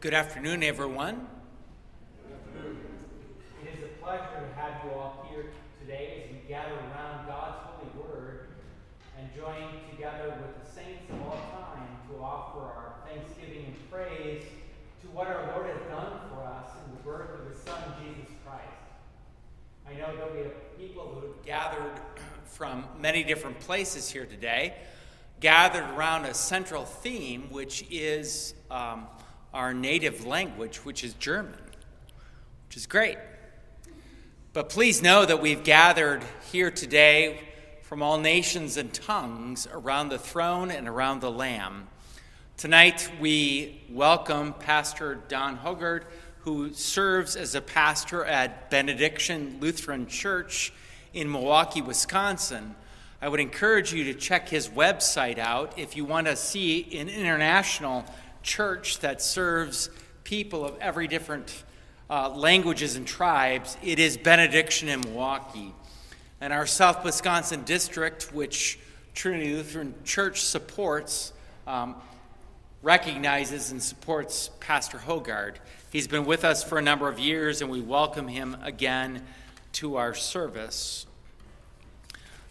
Good afternoon, everyone. It is a pleasure to have you all here today as we gather around God's holy word and join together with the saints of all time to offer our thanksgiving and praise to what our Lord has done for us in the birth of his Son, Jesus Christ. I know there'll be people who have Gathered from many different places here today, gathered around a central theme, which is um, our native language, which is German, which is great. But please know that we've gathered here today from all nations and tongues around the throne and around the Lamb. Tonight we welcome Pastor Don Hogard, who serves as a pastor at Benediction Lutheran Church in Milwaukee, Wisconsin. I would encourage you to check his website out if you want to see an international church that serves people of every different uh, languages and tribes. It is Benediction in Milwaukee. And our South Wisconsin district, which Trinity Lutheran Church supports, um, recognizes and supports Pastor Hogard. He's been with us for a number of years, and we welcome him again to our service.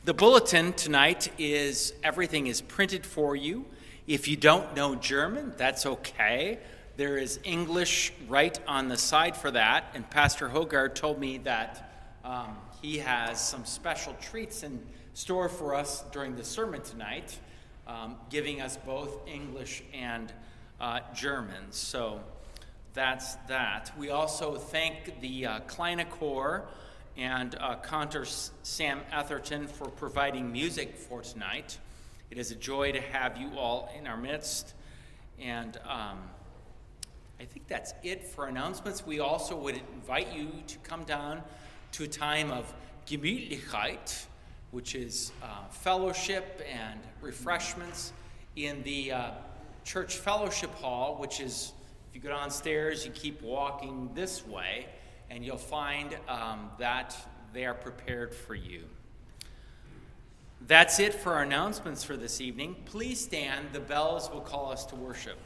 The bulletin tonight is everything is printed for you. If you don't know German, that's okay. There is English right on the side for that, and Pastor Hogard told me that um, he has some special treats in store for us during the sermon tonight, um, giving us both English and uh, German. So that's that. We also thank the uh, and uh, Sam Etherton for providing music for tonight. It is a joy to have you all in our midst. And um, I think that's it for announcements. We also would invite you to come down to a time of Gemütlichkeit, which is uh, fellowship and refreshments in the uh, church fellowship hall, which is, if you go downstairs, you keep walking this way, and you'll find um, that they are prepared for you. That's it for our announcements for this evening. Please stand. The bells will call us to worship.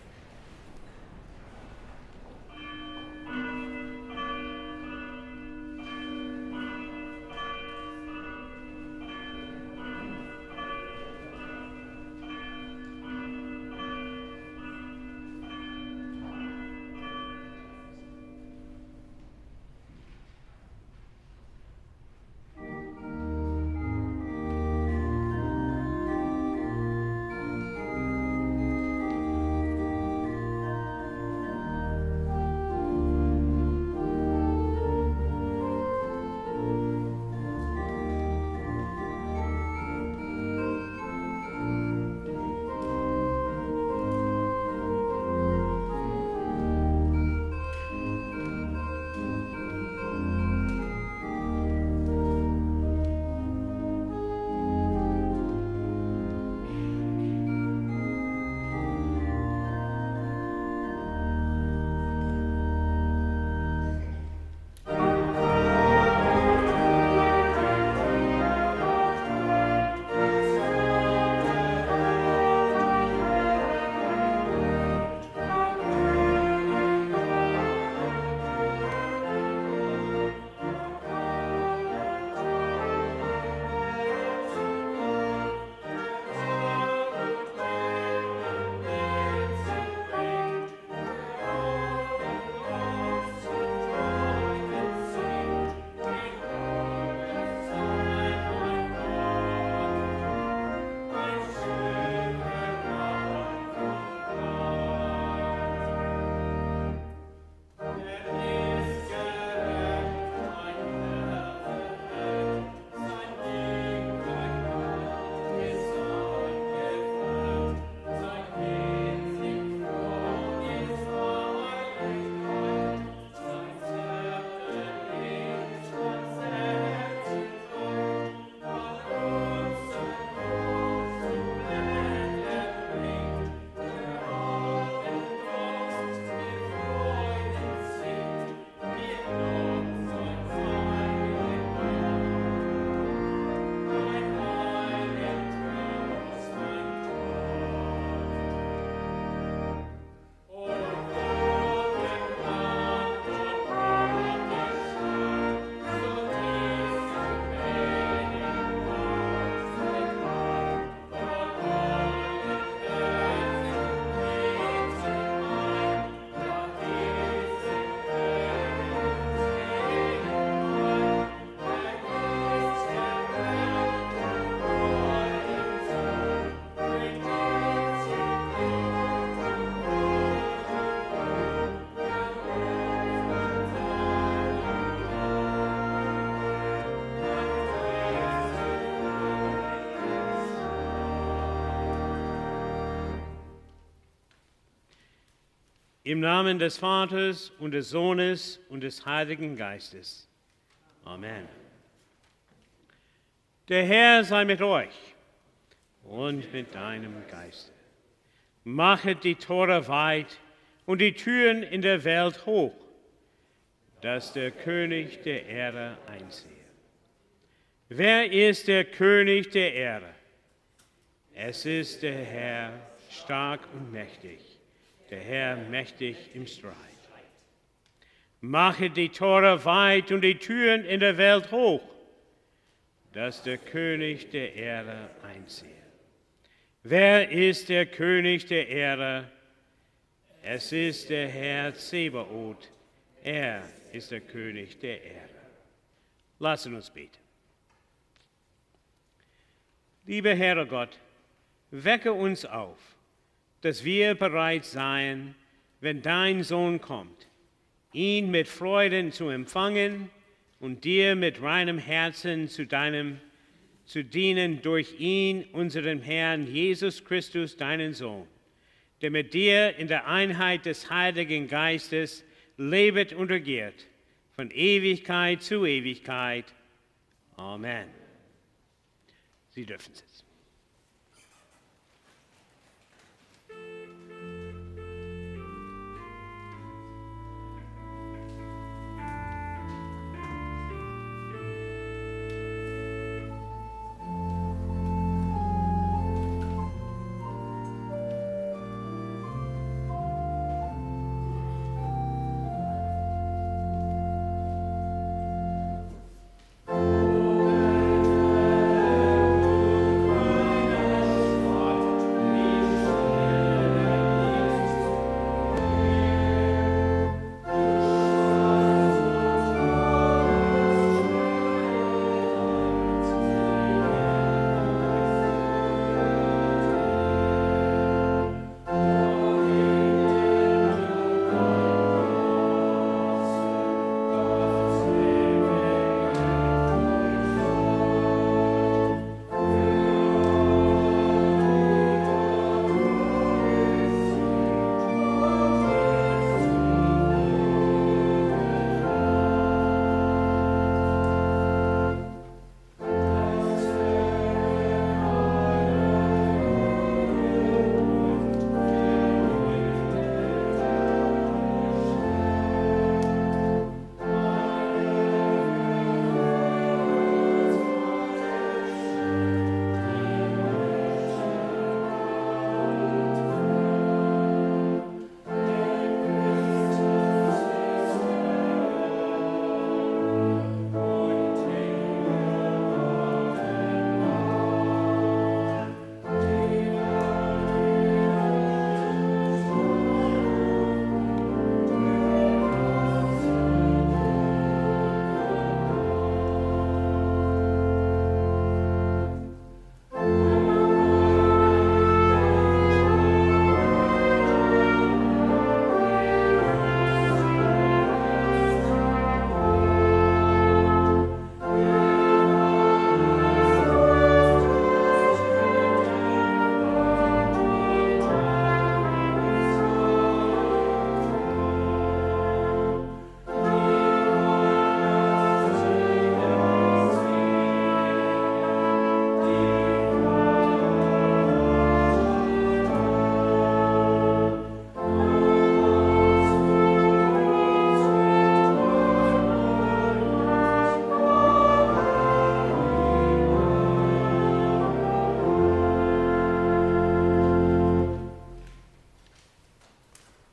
Im Namen des Vaters und des Sohnes und des Heiligen Geistes. Amen. Der Herr sei mit euch und mit deinem Geiste. Machet die Tore weit und die Türen in der Welt hoch, dass der König der Erde einsehe. Wer ist der König der Erde? Es ist der Herr, stark und mächtig der Herr mächtig im Streit. Mache die Tore weit und die Türen in der Welt hoch, dass der König der Erde einziehe. Wer ist der König der Erde? Es ist der Herr Zebaoth. Er ist der König der Erde. Lassen uns beten. Lieber Herr Gott, wecke uns auf dass wir bereit seien, wenn dein Sohn kommt, ihn mit Freuden zu empfangen und dir mit reinem Herzen zu deinem zu dienen durch ihn, unseren Herrn Jesus Christus, deinen Sohn, der mit dir in der Einheit des Heiligen Geistes lebet und regiert, von Ewigkeit zu Ewigkeit. Amen. Sie dürfen sitzen.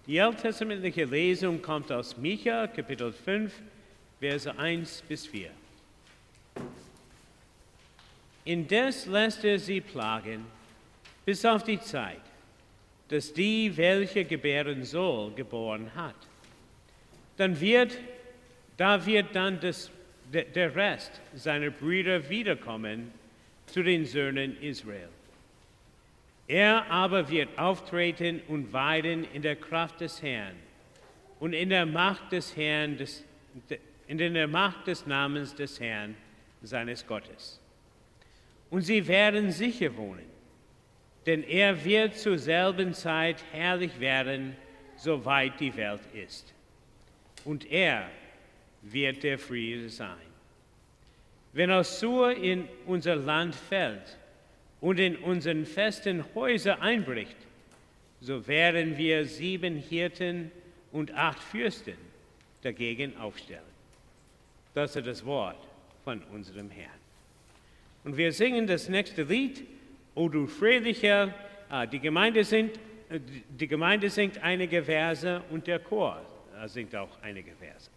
Die alttestamentliche Lesung kommt aus Micha, Kapitel 5, Verse 1 bis 4. Indes lässt er sie plagen, bis auf die Zeit, dass die, welche gebären soll, geboren hat. Dann wird, da wird dann das, der Rest seiner Brüder wiederkommen zu den Söhnen Israel. Er aber wird auftreten und weiden in der Kraft des Herrn und in der Macht des Herrn, des, in der Macht des Namens des Herrn, seines Gottes. Und sie werden sicher wohnen, denn er wird zur selben Zeit herrlich werden soweit die Welt ist. Und er wird der Friede sein. Wenn Assur in unser Land fällt und in unseren festen Häuser einbricht, so werden wir sieben Hirten und acht Fürsten dagegen aufstellen. Das ist das Wort von unserem Herrn. Und wir singen das nächste Lied, O du Friedlicher. Ah, die Gemeinde singt, die Gemeinde singt einige Verse und der Chor äh, singt auch einige Verse.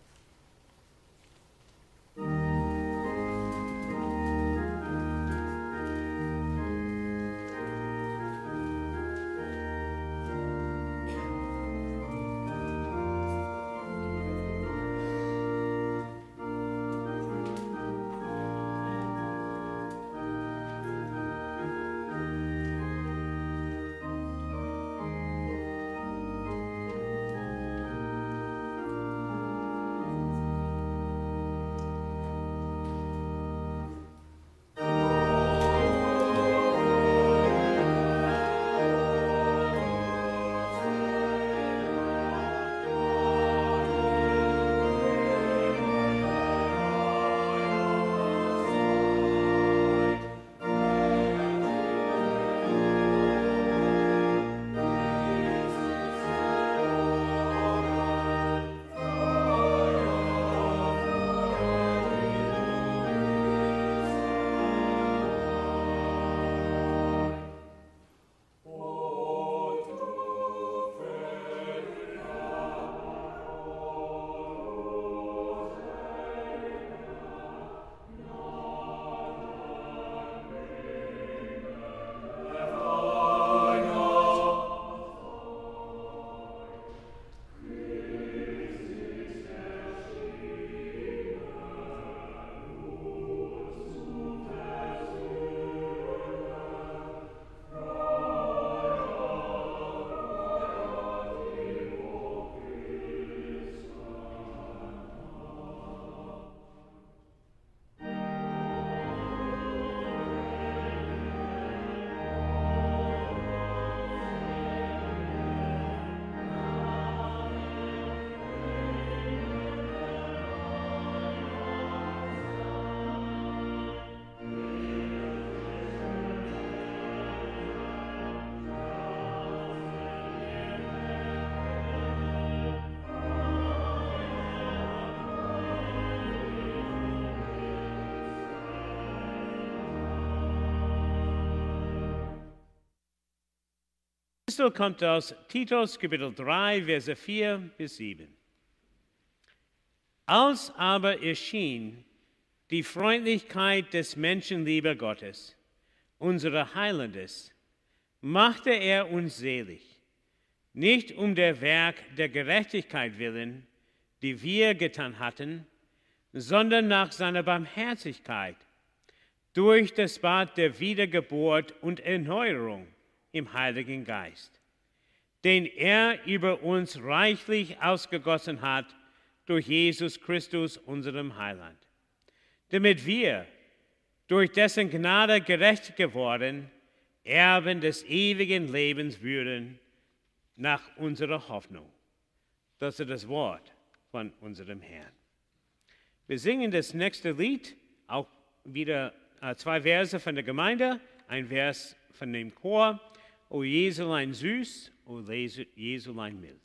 Epistel kommt aus Titus Kapitel 3, Verse 4 bis 7. Als aber erschien die Freundlichkeit des Menschenlieber Gottes, unserer Heilandes, machte er uns selig, nicht um der Werk der Gerechtigkeit willen, die wir getan hatten, sondern nach seiner Barmherzigkeit, durch das Bad der Wiedergeburt und Erneuerung im Heiligen Geist, den er über uns reichlich ausgegossen hat durch Jesus Christus, unserem Heiland, damit wir, durch dessen Gnade gerecht geworden, Erben des ewigen Lebens würden nach unserer Hoffnung. Das ist das Wort von unserem Herrn. Wir singen das nächste Lied, auch wieder äh, zwei Verse von der Gemeinde, ein Vers von dem Chor. O Jesulein süß, o Jesulein mild.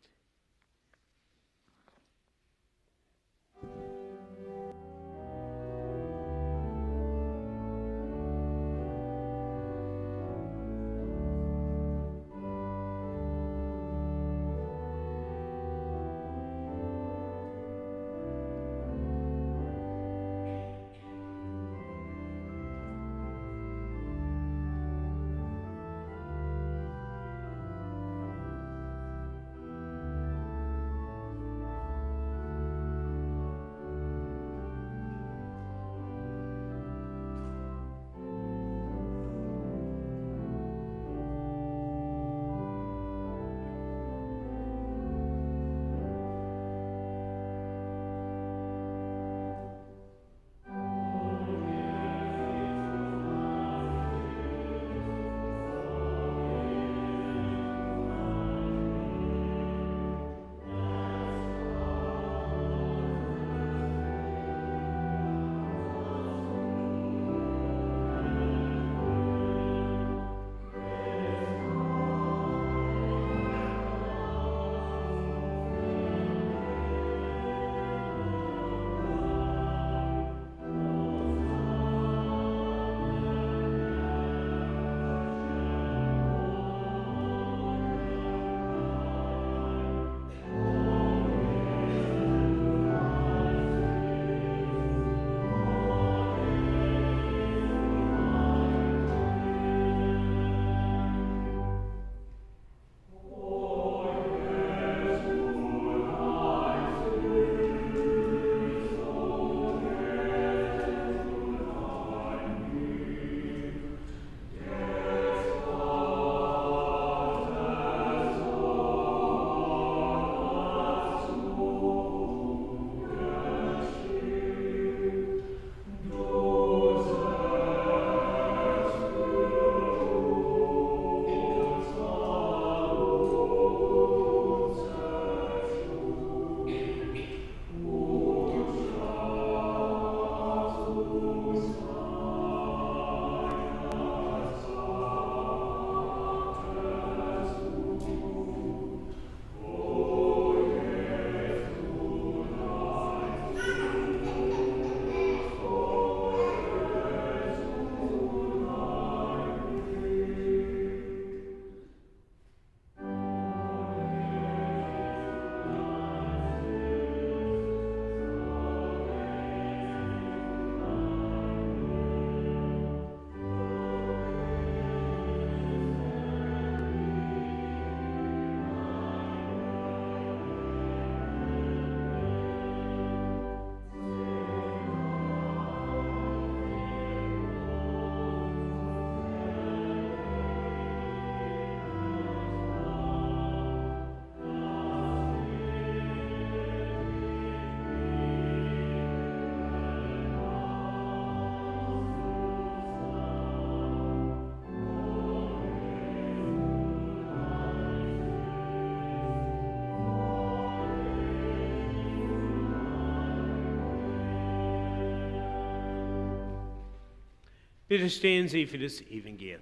Bitte stehen Sie für das Evangelium.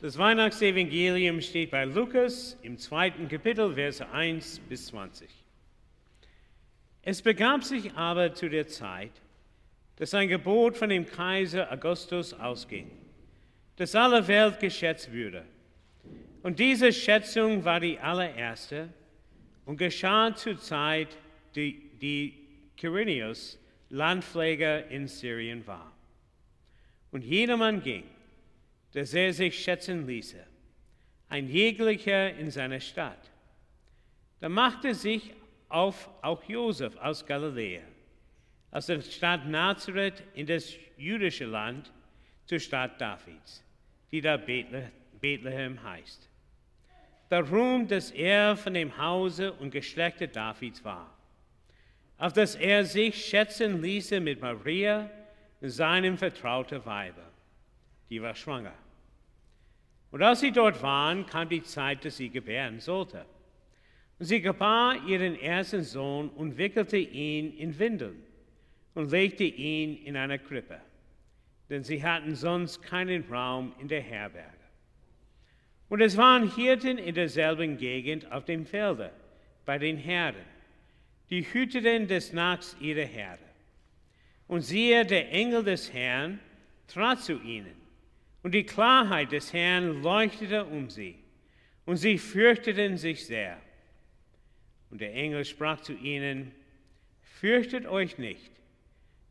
Das Weihnachtsevangelium steht bei Lukas im zweiten Kapitel, Verse 1 bis 20. Es begab sich aber zu der Zeit, dass ein Gebot von dem Kaiser Augustus ausging, dass alle Welt geschätzt würde. Und diese Schätzung war die allererste und geschah zur Zeit, die, die Quirinius Landpfleger in Syrien war. Und jedermann ging, dass er sich schätzen ließe, ein jeglicher in seiner Stadt. Da machte sich auf auch Josef aus Galiläa, aus der Stadt Nazareth in das jüdische Land, zur Stadt Davids, die da Bethlehem heißt. Darum, dass er von dem Hause und Geschlechte Davids war auf dass er sich schätzen ließe mit Maria, seinem vertrauten Weibe. Die war schwanger. Und als sie dort waren, kam die Zeit, dass sie gebären sollte. Und sie gebar ihren ersten Sohn und wickelte ihn in Windeln und legte ihn in eine Krippe, denn sie hatten sonst keinen Raum in der Herberge. Und es waren Hirten in derselben Gegend auf dem Felde, bei den Herden die hüteten des Nachts ihre Herde. Und siehe, der Engel des Herrn trat zu ihnen, und die Klarheit des Herrn leuchtete um sie, und sie fürchteten sich sehr. Und der Engel sprach zu ihnen, Fürchtet euch nicht,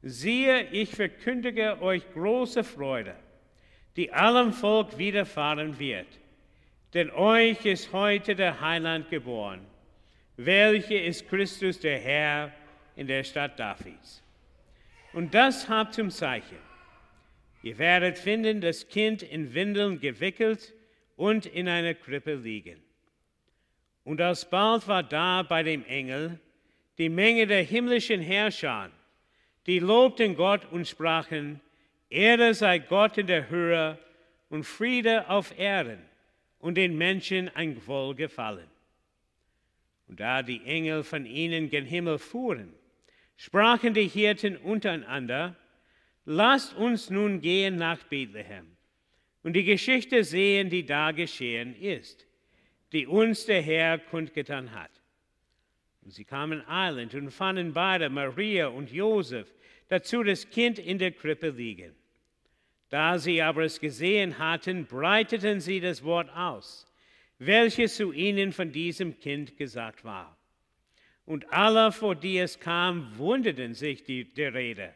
siehe, ich verkündige euch große Freude, die allem Volk widerfahren wird, denn euch ist heute der Heiland geboren welche ist Christus der Herr in der Stadt Davids. Und das habt zum Zeichen. Ihr werdet finden, das Kind in Windeln gewickelt und in einer Krippe liegen. Und alsbald war da bei dem Engel die Menge der himmlischen Herrscher, die lobten Gott und sprachen, Ehre sei Gott in der Höhe und Friede auf Erden und den Menschen ein Wohlgefallen. Und da die Engel von ihnen gen Himmel fuhren, sprachen die Hirten untereinander, lasst uns nun gehen nach Bethlehem und die Geschichte sehen, die da geschehen ist, die uns der Herr kundgetan hat. Und sie kamen eilend und fanden beide, Maria und Josef, dazu das Kind in der Krippe liegen. Da sie aber es gesehen hatten, breiteten sie das Wort aus welches zu ihnen von diesem Kind gesagt war. Und alle, vor die es kam, wunderten sich die, der Rede,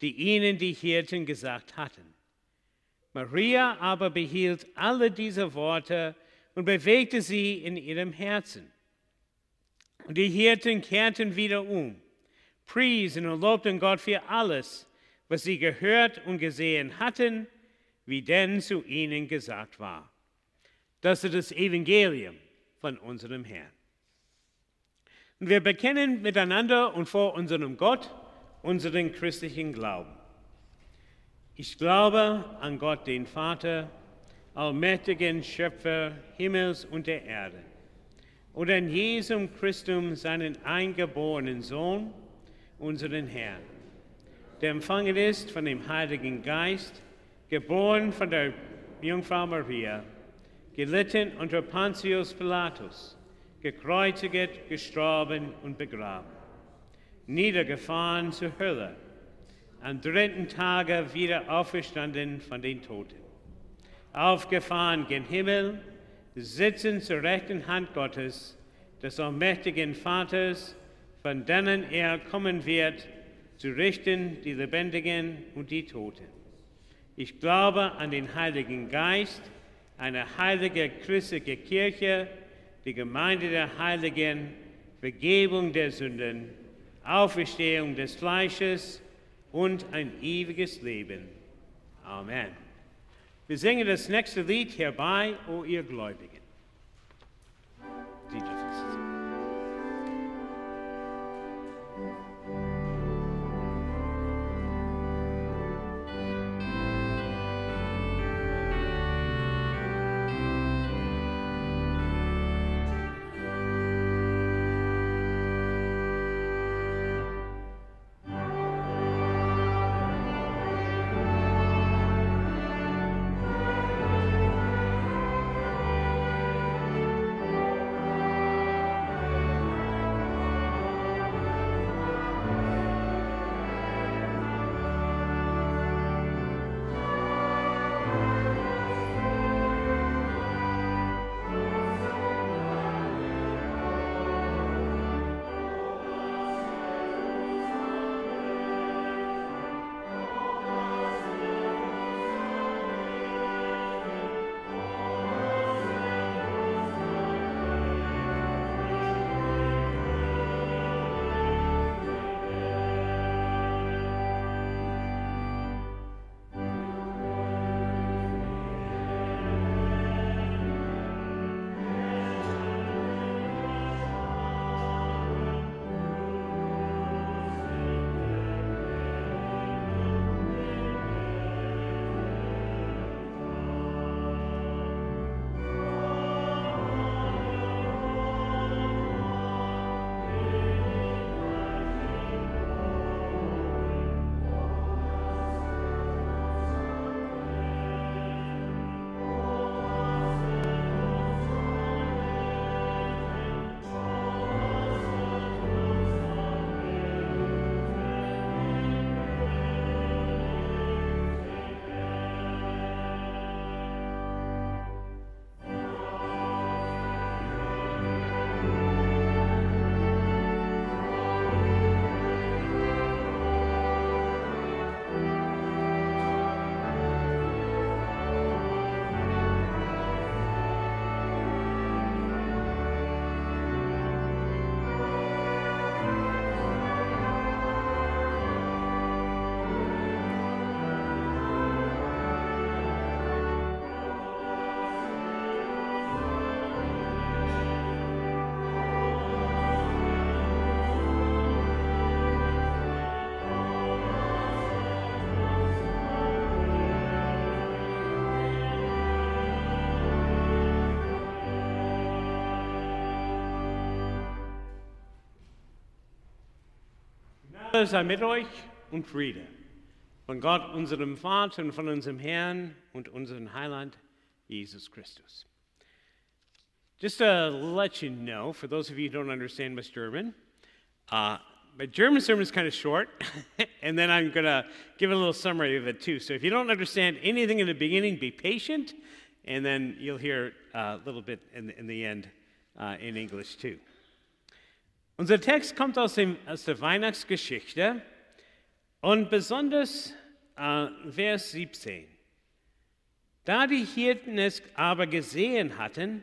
die ihnen die Hirten gesagt hatten. Maria aber behielt alle diese Worte und bewegte sie in ihrem Herzen. Und die Hirten kehrten wieder um, priesen und lobten Gott für alles, was sie gehört und gesehen hatten, wie denn zu ihnen gesagt war. Das ist das Evangelium von unserem Herrn. Und wir bekennen miteinander und vor unserem Gott unseren christlichen Glauben. Ich glaube an Gott, den Vater, allmächtigen Schöpfer Himmels und der Erde, und an Jesum Christum, seinen eingeborenen Sohn, unseren Herrn, der empfangen ist von dem Heiligen Geist, geboren von der Jungfrau Maria, gelitten unter Pontius Pilatus, gekreuzigt, gestorben und begraben, niedergefahren zur Hölle, am dritten Tage wieder auferstanden von den Toten, aufgefahren gen Himmel, sitzen zur rechten Hand Gottes, des allmächtigen Vaters, von denen er kommen wird, zu richten die Lebendigen und die Toten. Ich glaube an den Heiligen Geist, eine heilige christliche Kirche, die Gemeinde der Heiligen, Vergebung der Sünden, Auferstehung des Fleisches und ein ewiges Leben. Amen. Wir singen das nächste Lied herbei, o ihr Gläubigen. Gnade sei mit euch und Friede von Gott, unserem Vater und von unserem Herrn und unserem Heiland, Jesus Christus. Just to let you know, for those of you who don't understand much German, uh, my German sermon is kind of short, and then I'm going to give a little summary of it too. So if you don't understand anything in the beginning, be patient, and then you'll hear a little bit in, in the end uh, in English too. Unser Text kommt aus, dem, aus der Weihnachtsgeschichte und besonders äh, Vers 17. Da die Hirten es aber gesehen hatten,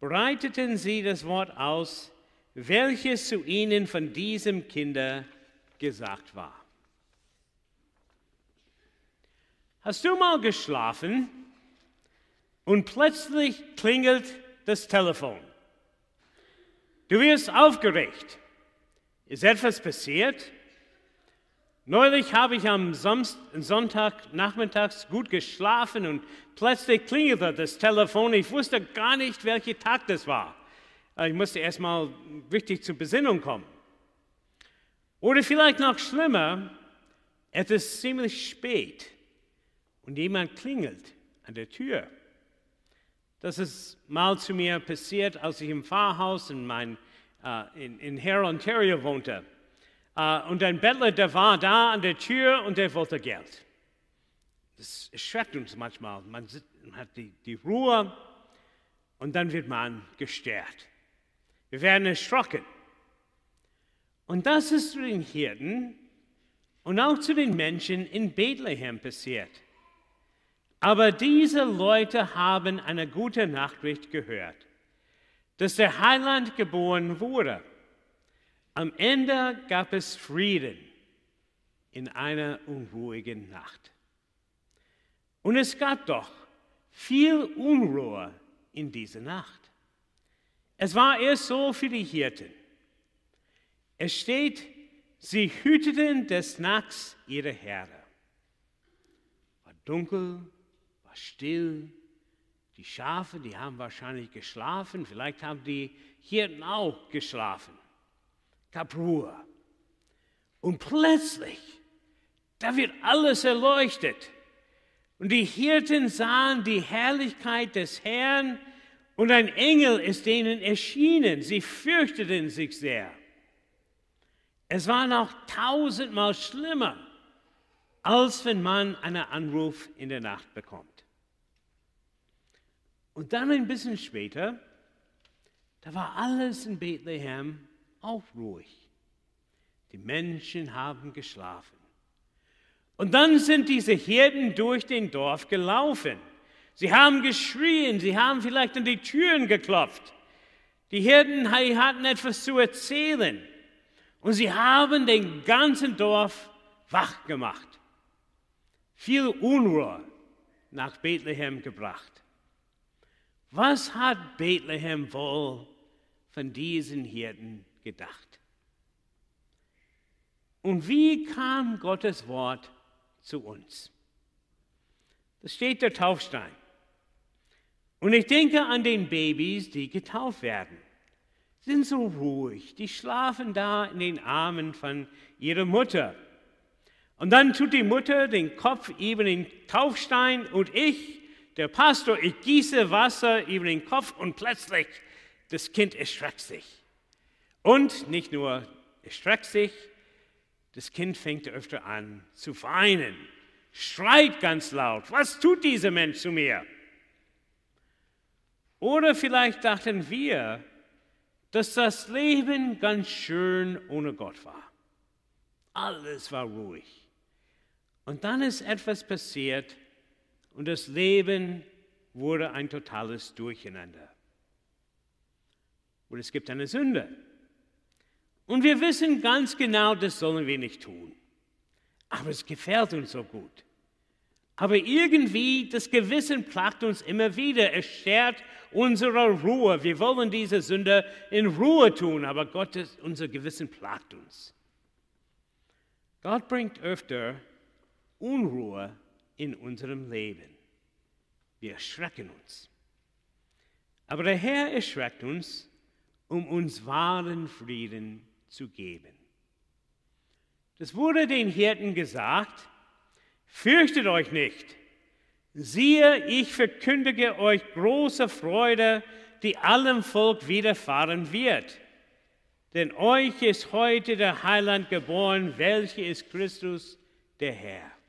breiteten sie das Wort aus, welches zu ihnen von diesem Kinder gesagt war. Hast du mal geschlafen und plötzlich klingelt das Telefon? Du wirst aufgeregt. Ist etwas passiert? Neulich habe ich am Sonntag nachmittags gut geschlafen und plötzlich klingelte das Telefon. Ich wusste gar nicht, welcher Tag das war. Ich musste erst mal richtig zur Besinnung kommen. Oder vielleicht noch schlimmer, es ist ziemlich spät und jemand klingelt an der Tür. Das ist mal zu mir passiert, als ich im Pfarrhaus in, äh, in, in Hare, Ontario wohnte. Äh, und ein Bettler, der war da an der Tür und der wollte Geld. Das erschreckt uns manchmal. Man hat die, die Ruhe und dann wird man gestört. Wir werden erschrocken. Und das ist zu den Hirten und auch zu den Menschen in Bethlehem passiert. Aber diese Leute haben eine gute Nachricht gehört, dass der Heiland geboren wurde. Am Ende gab es Frieden in einer unruhigen Nacht. Und es gab doch viel Unruhe in dieser Nacht. Es war erst so für die Hirten. Es steht, sie hüteten des Nachts ihre Herde. War dunkel, war still. Die Schafe, die haben wahrscheinlich geschlafen. Vielleicht haben die Hirten auch geschlafen. Gab Ruhe. Und plötzlich, da wird alles erleuchtet. Und die Hirten sahen die Herrlichkeit des Herrn und ein Engel ist denen erschienen. Sie fürchteten sich sehr. Es war noch tausendmal schlimmer, als wenn man einen Anruf in der Nacht bekommt. Und dann ein bisschen später, da war alles in Bethlehem auch ruhig. Die Menschen haben geschlafen. Und dann sind diese Hirten durch den Dorf gelaufen. Sie haben geschrien, sie haben vielleicht an die Türen geklopft. Die Hirten hatten etwas zu erzählen. Und sie haben den ganzen Dorf wach gemacht. Viel Unruhe nach Bethlehem gebracht. Was hat Bethlehem wohl von diesen Hirten gedacht? Und wie kam Gottes Wort zu uns? Das steht der Taufstein. Und ich denke an den Babys, die getauft werden. Sie sind so ruhig, die schlafen da in den Armen von ihrer Mutter. Und dann tut die Mutter den Kopf über den Taufstein und ich der Pastor, ich gieße Wasser über den Kopf und plötzlich das Kind erschreckt sich. Und nicht nur erschreckt sich, das Kind fängt öfter an zu weinen, schreit ganz laut, was tut dieser Mensch zu mir? Oder vielleicht dachten wir, dass das Leben ganz schön ohne Gott war. Alles war ruhig. Und dann ist etwas passiert, und das Leben wurde ein totales Durcheinander. Und es gibt eine Sünde. Und wir wissen ganz genau, das sollen wir nicht tun. Aber es gefällt uns so gut. Aber irgendwie, das Gewissen plagt uns immer wieder. Es schert unsere Ruhe. Wir wollen diese Sünde in Ruhe tun, aber Gottes, unser Gewissen plagt uns. Gott bringt öfter Unruhe in unserem Leben. Wir erschrecken uns. Aber der Herr erschreckt uns, um uns wahren Frieden zu geben. Das wurde den Hirten gesagt, fürchtet euch nicht. Siehe, ich verkündige euch große Freude, die allem Volk widerfahren wird. Denn euch ist heute der Heiland geboren, welcher ist Christus, der Herr.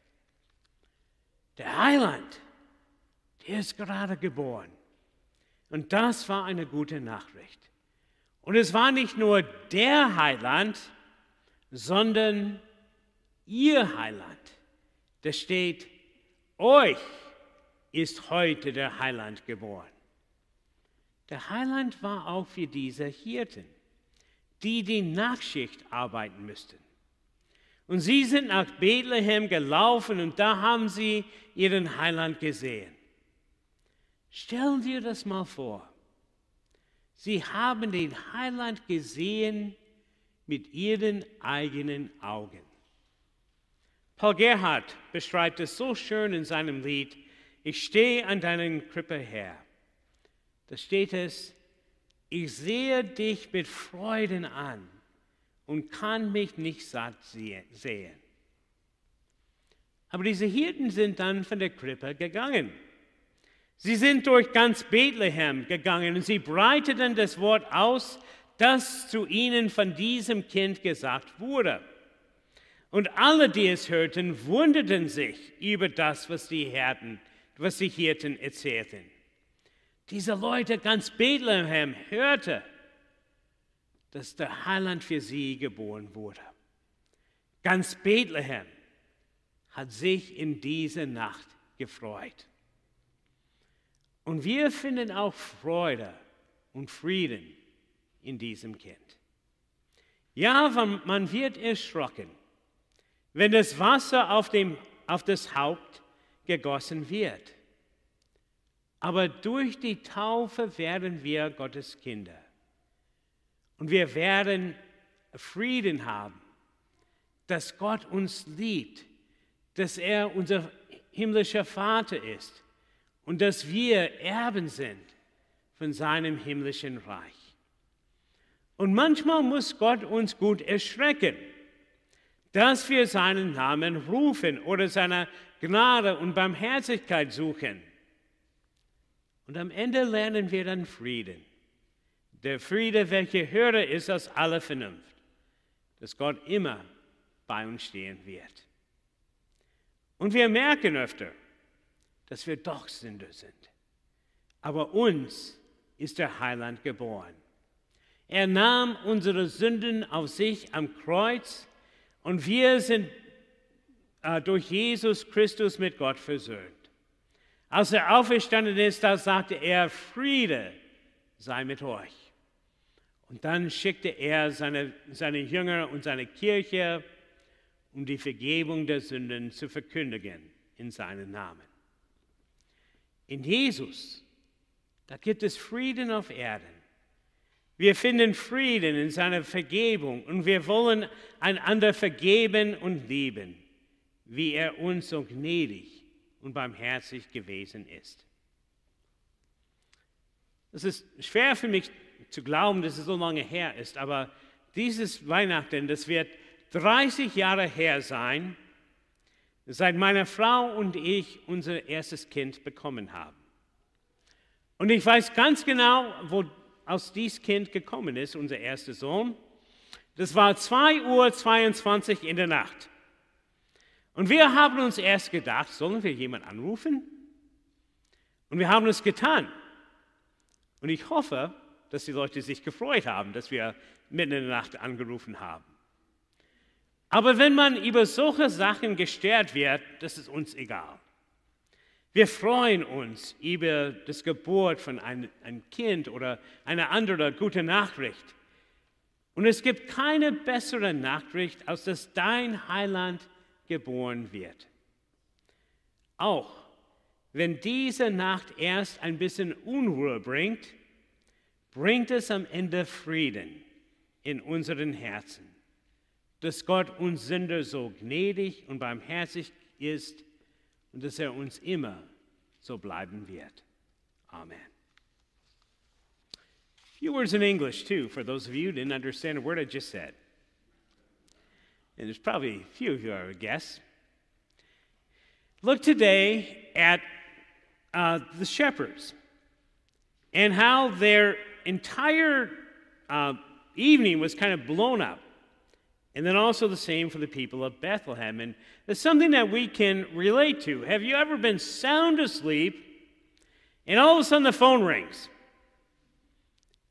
Der Heiland, der ist gerade geboren. Und das war eine gute Nachricht. Und es war nicht nur der Heiland, sondern ihr Heiland. Da steht, euch ist heute der Heiland geboren. Der Heiland war auch für diese Hirten, die die Nachtschicht arbeiten müssten. Und sie sind nach Bethlehem gelaufen und da haben sie ihren Heiland gesehen. Stellen dir das mal vor. Sie haben den Heiland gesehen mit ihren eigenen Augen. Paul Gerhardt beschreibt es so schön in seinem Lied, ich stehe an deinen Krippe her. Da steht es, ich sehe dich mit Freuden an und kann mich nicht satt sehen. Aber diese Hirten sind dann von der Krippe gegangen. Sie sind durch ganz Bethlehem gegangen und sie breiteten das Wort aus, das zu ihnen von diesem Kind gesagt wurde. Und alle, die es hörten, wunderten sich über das, was die Hirten, was die Hirten erzählten diese Leute ganz Bethlehem hörte, dass der Heiland für sie geboren wurde. Ganz Bethlehem hat sich in dieser Nacht gefreut. Und wir finden auch Freude und Frieden in diesem Kind. Ja, man wird erschrocken, wenn das Wasser auf, dem, auf das Haupt gegossen wird. Aber durch die Taufe werden wir Gottes Kinder. Und wir werden Frieden haben, dass Gott uns liebt, dass er unser himmlischer Vater ist und dass wir Erben sind von seinem himmlischen Reich. Und manchmal muss Gott uns gut erschrecken, dass wir seinen Namen rufen oder seine Gnade und Barmherzigkeit suchen. Und am Ende lernen wir dann Frieden. Der Friede, welcher höher ist als alle Vernunft, dass Gott immer bei uns stehen wird. Und wir merken öfter, dass wir doch Sünder sind. Aber uns ist der Heiland geboren. Er nahm unsere Sünden auf sich am Kreuz und wir sind äh, durch Jesus Christus mit Gott versöhnt. Als er auferstanden ist, da sagte er, Friede sei mit euch. Und dann schickte er seine, seine Jünger und seine Kirche, um die Vergebung der Sünden zu verkündigen in seinen Namen. In Jesus, da gibt es Frieden auf Erden. Wir finden Frieden in seiner Vergebung und wir wollen einander vergeben und lieben, wie er uns so gnädig und barmherzig gewesen ist. Es ist schwer für mich zu glauben, dass es so lange her ist, aber dieses Weihnachten, das wird 30 Jahre her sein, seit meine Frau und ich unser erstes Kind bekommen haben. Und ich weiß ganz genau, wo aus dieses Kind gekommen ist, unser erster Sohn. Das war 2.22 Uhr in der Nacht. Und wir haben uns erst gedacht, sollen wir jemanden anrufen? Und wir haben es getan. Und ich hoffe, dass die Leute sich gefreut haben, dass wir mitten in der Nacht angerufen haben. Aber wenn man über solche Sachen gestört wird, das ist uns egal. Wir freuen uns über das Geburt von einem, einem Kind oder eine andere gute Nachricht. Und es gibt keine bessere Nachricht, als dass dein Heiland geboren wird. Auch wenn diese Nacht erst ein bisschen Unruhe bringt, bringt es am Ende Frieden in unseren Herzen, dass Gott uns Sünder so gnädig und barmherzig ist und dass er uns immer so bleiben wird. Amen. Few words in English, too, for those of you who didn't understand a word I just said. and there's probably a few of you, I would guess. Look today at uh, the shepherds and how their entire uh, evening was kind of blown up. And then also the same for the people of Bethlehem. And it's something that we can relate to. Have you ever been sound asleep and all of a sudden the phone rings?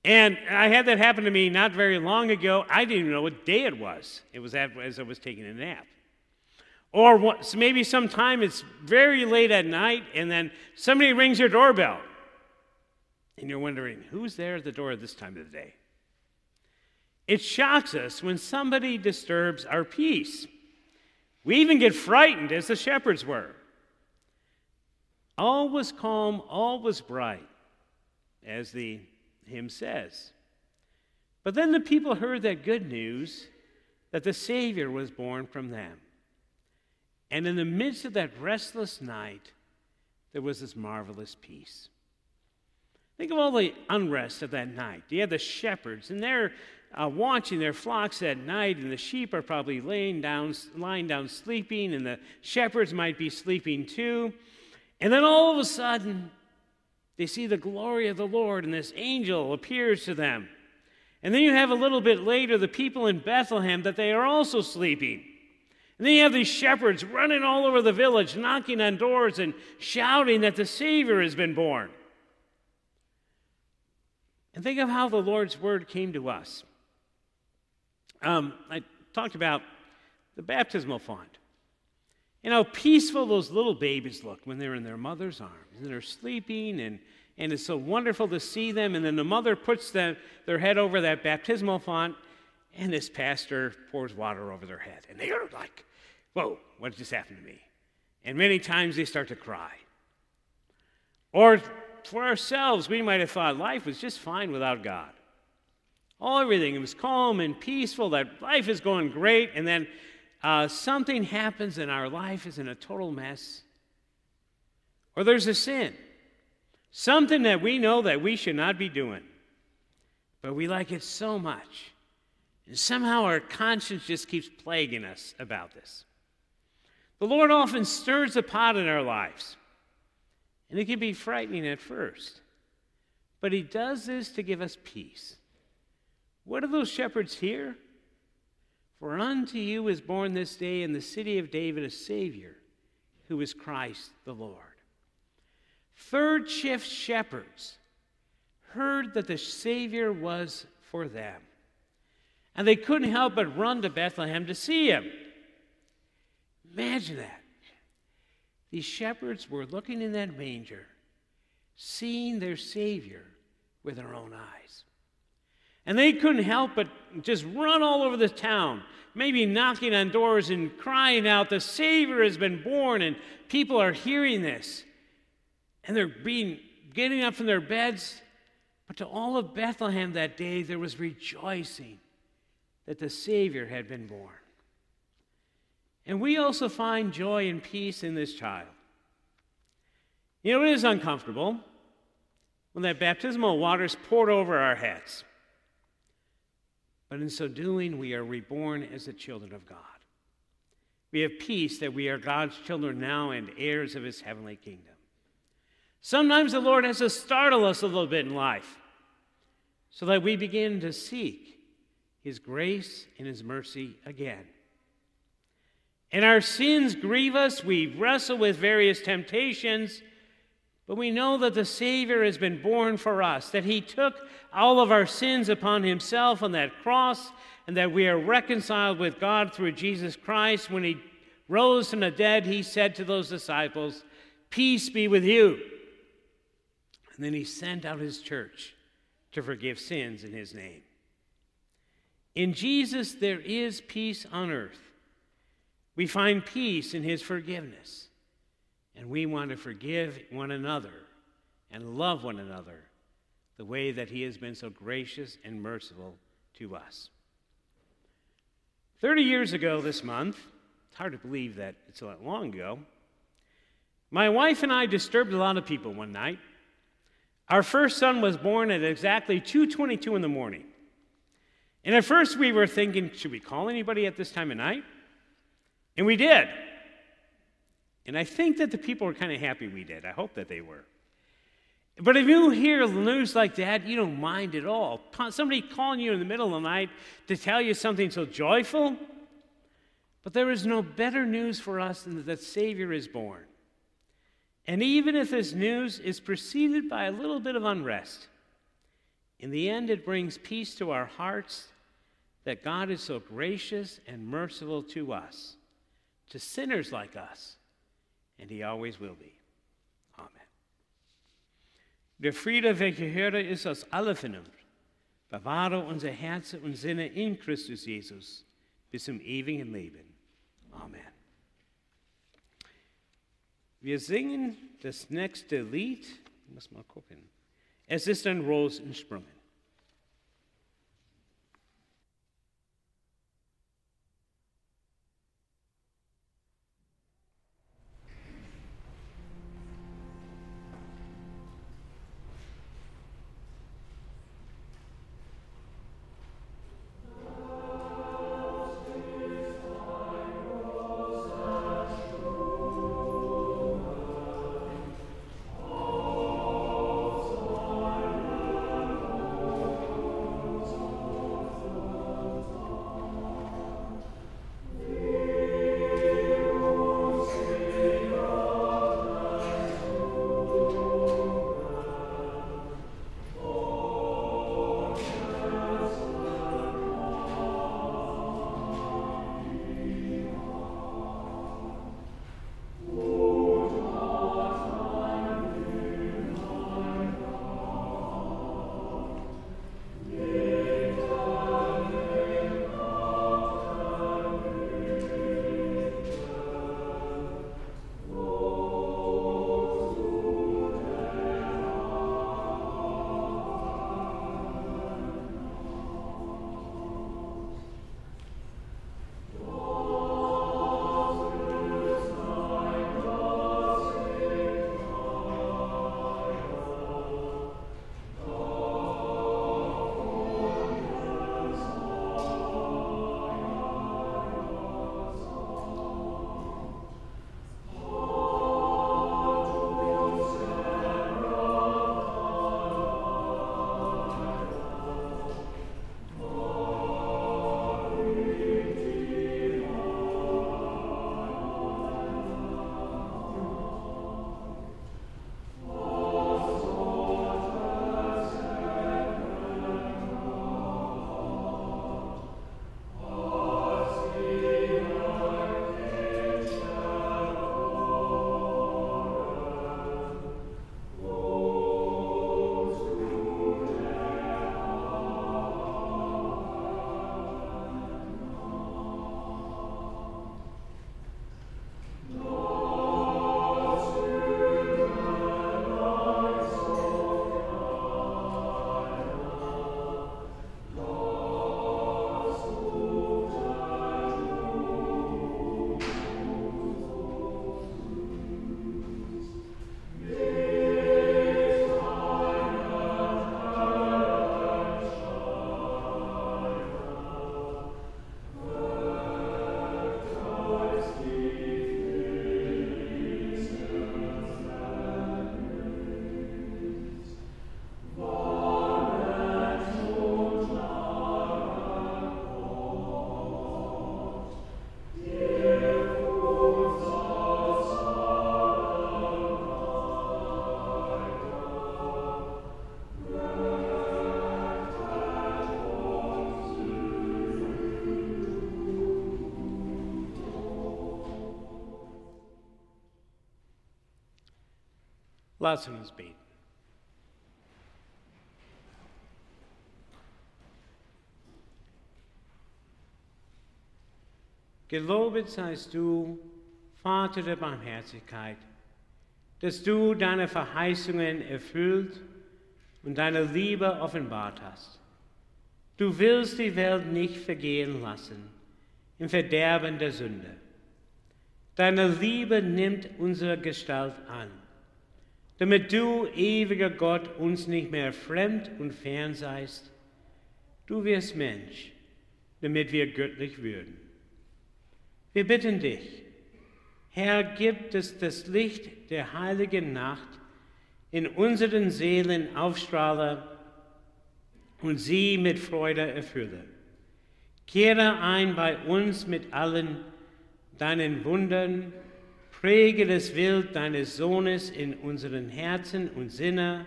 And I had that happen to me not very long ago. I didn't even know what day it was. It was as I was taking a nap. Or what, so maybe sometime it's very late at night and then somebody rings your doorbell. And you're wondering, who's there at the door at this time of the day? It shocks us when somebody disturbs our peace. We even get frightened as the shepherds were. All was calm, all was bright, as the hymn says. But then the people heard that good news that the Savior was born from them. And in the midst of that restless night, there was this marvelous peace. Think of all the unrest of that night. You had the shepherds, and they're uh, watching their flocks at night, and the sheep are probably laying down, lying down sleeping, and the shepherds might be sleeping too. And then all of a sudden, they see the glory of the Lord, and this angel appears to them. And then you have a little bit later the people in Bethlehem that they are also sleeping. And then you have these shepherds running all over the village, knocking on doors and shouting that the Savior has been born. And think of how the Lord's word came to us. Um, I talked about the baptismal font. And how peaceful those little babies look when they're in their mother's arms and they're sleeping, and, and it's so wonderful to see them. And then the mother puts them, their head over that baptismal font, and this pastor pours water over their head. And they are like, Whoa, what just happened to me? And many times they start to cry. Or for ourselves, we might have thought life was just fine without God. All everything, it was calm and peaceful, that life is going great, and then uh, something happens and our life is in a total mess, or there's a sin, something that we know that we should not be doing, but we like it so much. And somehow our conscience just keeps plaguing us about this. The Lord often stirs a pot in our lives, and it can be frightening at first. But He does this to give us peace. What do those shepherds hear? For unto you is born this day in the city of David a Savior, who is Christ the Lord. Third shift shepherds heard that the Savior was for them. And they couldn't help but run to Bethlehem to see him. Imagine that. These shepherds were looking in that manger, seeing their Savior with their own eyes. And they couldn't help but just run all over the town, maybe knocking on doors and crying out, The Savior has been born, and people are hearing this. And they're being getting up from their beds. But to all of Bethlehem that day, there was rejoicing that the Savior had been born. And we also find joy and peace in this child. You know, it is uncomfortable when that baptismal water is poured over our heads. But in so doing, we are reborn as the children of God. We have peace that we are God's children now and heirs of his heavenly kingdom. Sometimes the Lord has to startle us a little bit in life so that we begin to seek his grace and his mercy again. And our sins grieve us. We wrestle with various temptations. But we know that the Savior has been born for us, that He took all of our sins upon Himself on that cross, and that we are reconciled with God through Jesus Christ. When He rose from the dead, He said to those disciples, Peace be with you. And then He sent out His church to forgive sins in His name. In Jesus, there is peace on earth. We find peace in His forgiveness. And we want to forgive one another and love one another the way that He has been so gracious and merciful to us. 30 years ago this month, it's hard to believe that it's that long ago, my wife and I disturbed a lot of people one night. Our first son was born at exactly 2:22 in the morning. And at first we were thinking, should we call anybody at this time of night? And we did. And I think that the people were kind of happy we did. I hope that they were. But if you hear news like that, you don't mind at all. Somebody calling you in the middle of the night to tell you something so joyful. But there is no better news for us than that the Savior is born. And even if this news is preceded by a little bit of unrest, in the end it brings peace to our hearts that God is so gracious and merciful to us, to sinners like us, and He always will be. Amen. Der Friede, welcher höre ist aus aller Vernunft, bewahre unser Herzen und Sinne in Christus Jesus bis zum ewigen Leben. Amen. Wir singen das nächste Lied. Ich muss mal gucken. Es ist ein Rosensprung. Lass uns beten. Gelobet seist du, Vater der Barmherzigkeit, dass du deine Verheißungen erfüllt und deine Liebe offenbart hast. Du willst die Welt nicht vergehen lassen im Verderben der Sünde. Deine Liebe nimmt unsere Gestalt an damit du, ewiger Gott, uns nicht mehr fremd und fern seist. du wirst Mensch, damit wir göttlich würden. Wir bitten dich, Herr, gib, dass das Licht der heiligen Nacht in unseren Seelen aufstrahle und sie mit Freude erfülle. Kehre ein bei uns mit allen deinen Wundern, präge das Bild deines Sohnes in unseren Herzen und Sinne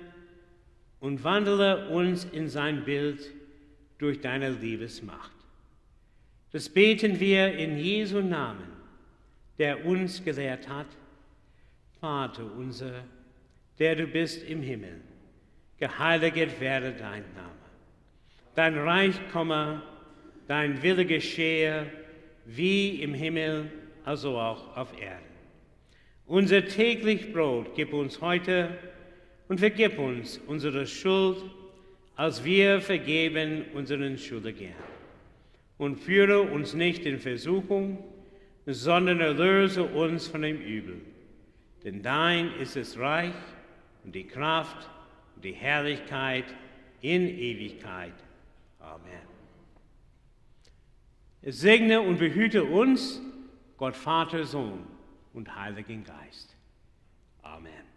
und wandle uns in sein Bild durch deine Liebesmacht. Das beten wir in Jesu Namen, der uns gelehrt hat. Vater unser, der du bist im Himmel, geheiligt werde dein Name. Dein Reich komme, dein Wille geschehe, wie im Himmel, also auch auf Erden. Unser täglich Brot gib uns heute und vergib uns unsere Schuld, als wir vergeben unseren Schuldigern. Und führe uns nicht in Versuchung, sondern erlöse uns von dem Übel. Denn dein ist das Reich und die Kraft und die Herrlichkeit in Ewigkeit. Amen. Segne und behüte uns, Gott Vater, Sohn und Heiligen Geist. Amen.